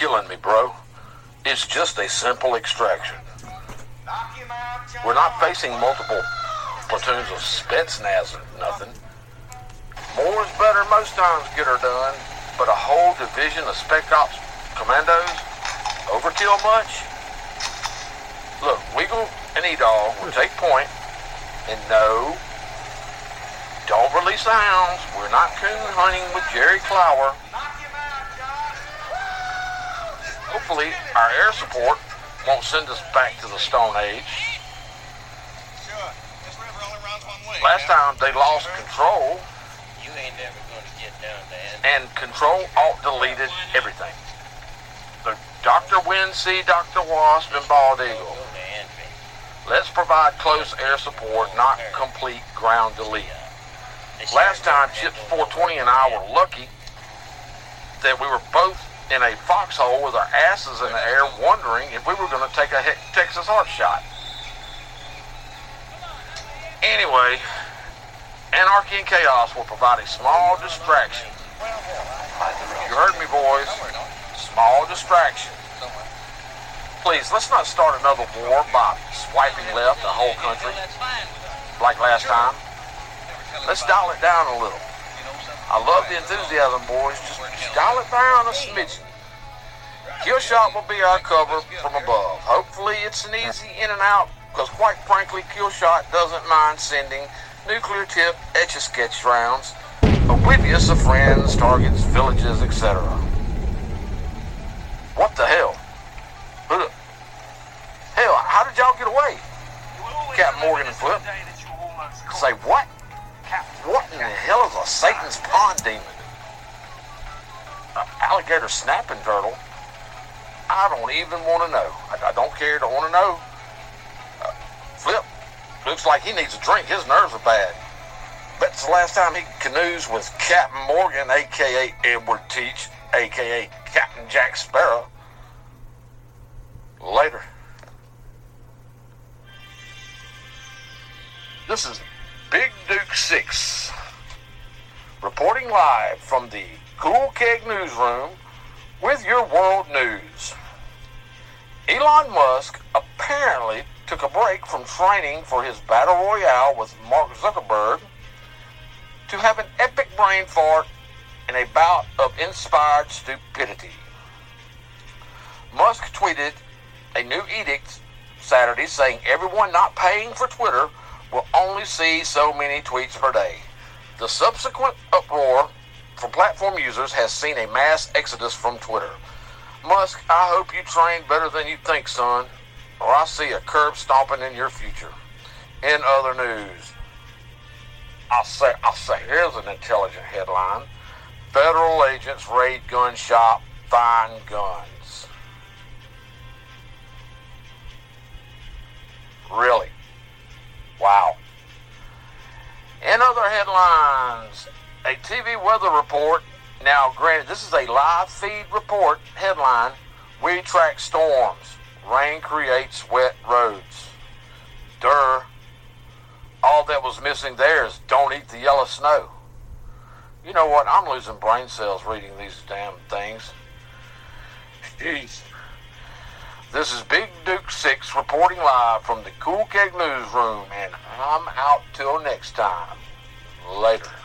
killing me, bro. It's just a simple extraction. We're not facing multiple platoons of Spetsnaz or nothing. More is better most times get her done, but a whole division of Spec Ops commandos? Overkill much? Look, Weagle and E-Dog will take point, and no, don't release hounds. We're not coon hunting with Jerry Clower. Hopefully, our air support won't send us back to the Stone Age. Last time they lost control, You ain't never gonna get down there. and control alt deleted everything. The Dr. Win C, Dr. Wasp, and Bald Eagle. Go to Antrim. Let's provide close air support, not complete ground delete. Last time, Chips 420 and I were lucky that we were both in a foxhole with our asses in the air, wondering if we were going to take a Texas heart shot. Anyway, Anarchy and Chaos will provide a small distraction. You heard me, boys. Small distraction. Please, let's not start another war by swiping left the whole country like last time. Let's dial it down a little. I love the enthusiasm, boys. Just, just dial it down a smidgen. Killshot will be our cover from above. Hopefully, it's an easy in and out, because quite frankly, Killshot doesn't mind sending nuclear tip etch a sketch rounds, oblivious of friends, targets, villages, etc. What the hell? Hell, how did y'all get away? Captain Morgan and Flip. Say what? What in the hell is a Satan's pond demon? An alligator snapping turtle? I don't even want to know. I, I don't care. Don't want to know. Uh, Flip, looks like he needs a drink. His nerves are bad. Bet's the last time he canoes with Captain Morgan, a.k.a. Edward Teach, a.k.a. Captain Jack Sparrow. Later. This is Big Duke 6, reporting live from the Cool Keg Newsroom with your world news. Elon Musk apparently took a break from training for his battle royale with Mark Zuckerberg to have an epic brain fart in a bout of inspired stupidity. Musk tweeted a new edict Saturday saying everyone not paying for Twitter will only see so many tweets per day. The subsequent uproar from platform users has seen a mass exodus from Twitter. Musk, I hope you train better than you think, son, or I see a curb stomping in your future. In other news, I'll say, I'll say, here's an intelligent headline. Federal agents raid gun shop, find guns. Really? Wow. In other headlines, a TV weather report. Now, granted, this is a live feed report headline. We track storms. Rain creates wet roads. Durr. All that was missing there is don't eat the yellow snow. You know what? I'm losing brain cells reading these damn things. Jeez. This is Big Duke 6 reporting live from the Cool Keg Newsroom, and I'm out till next time. Later.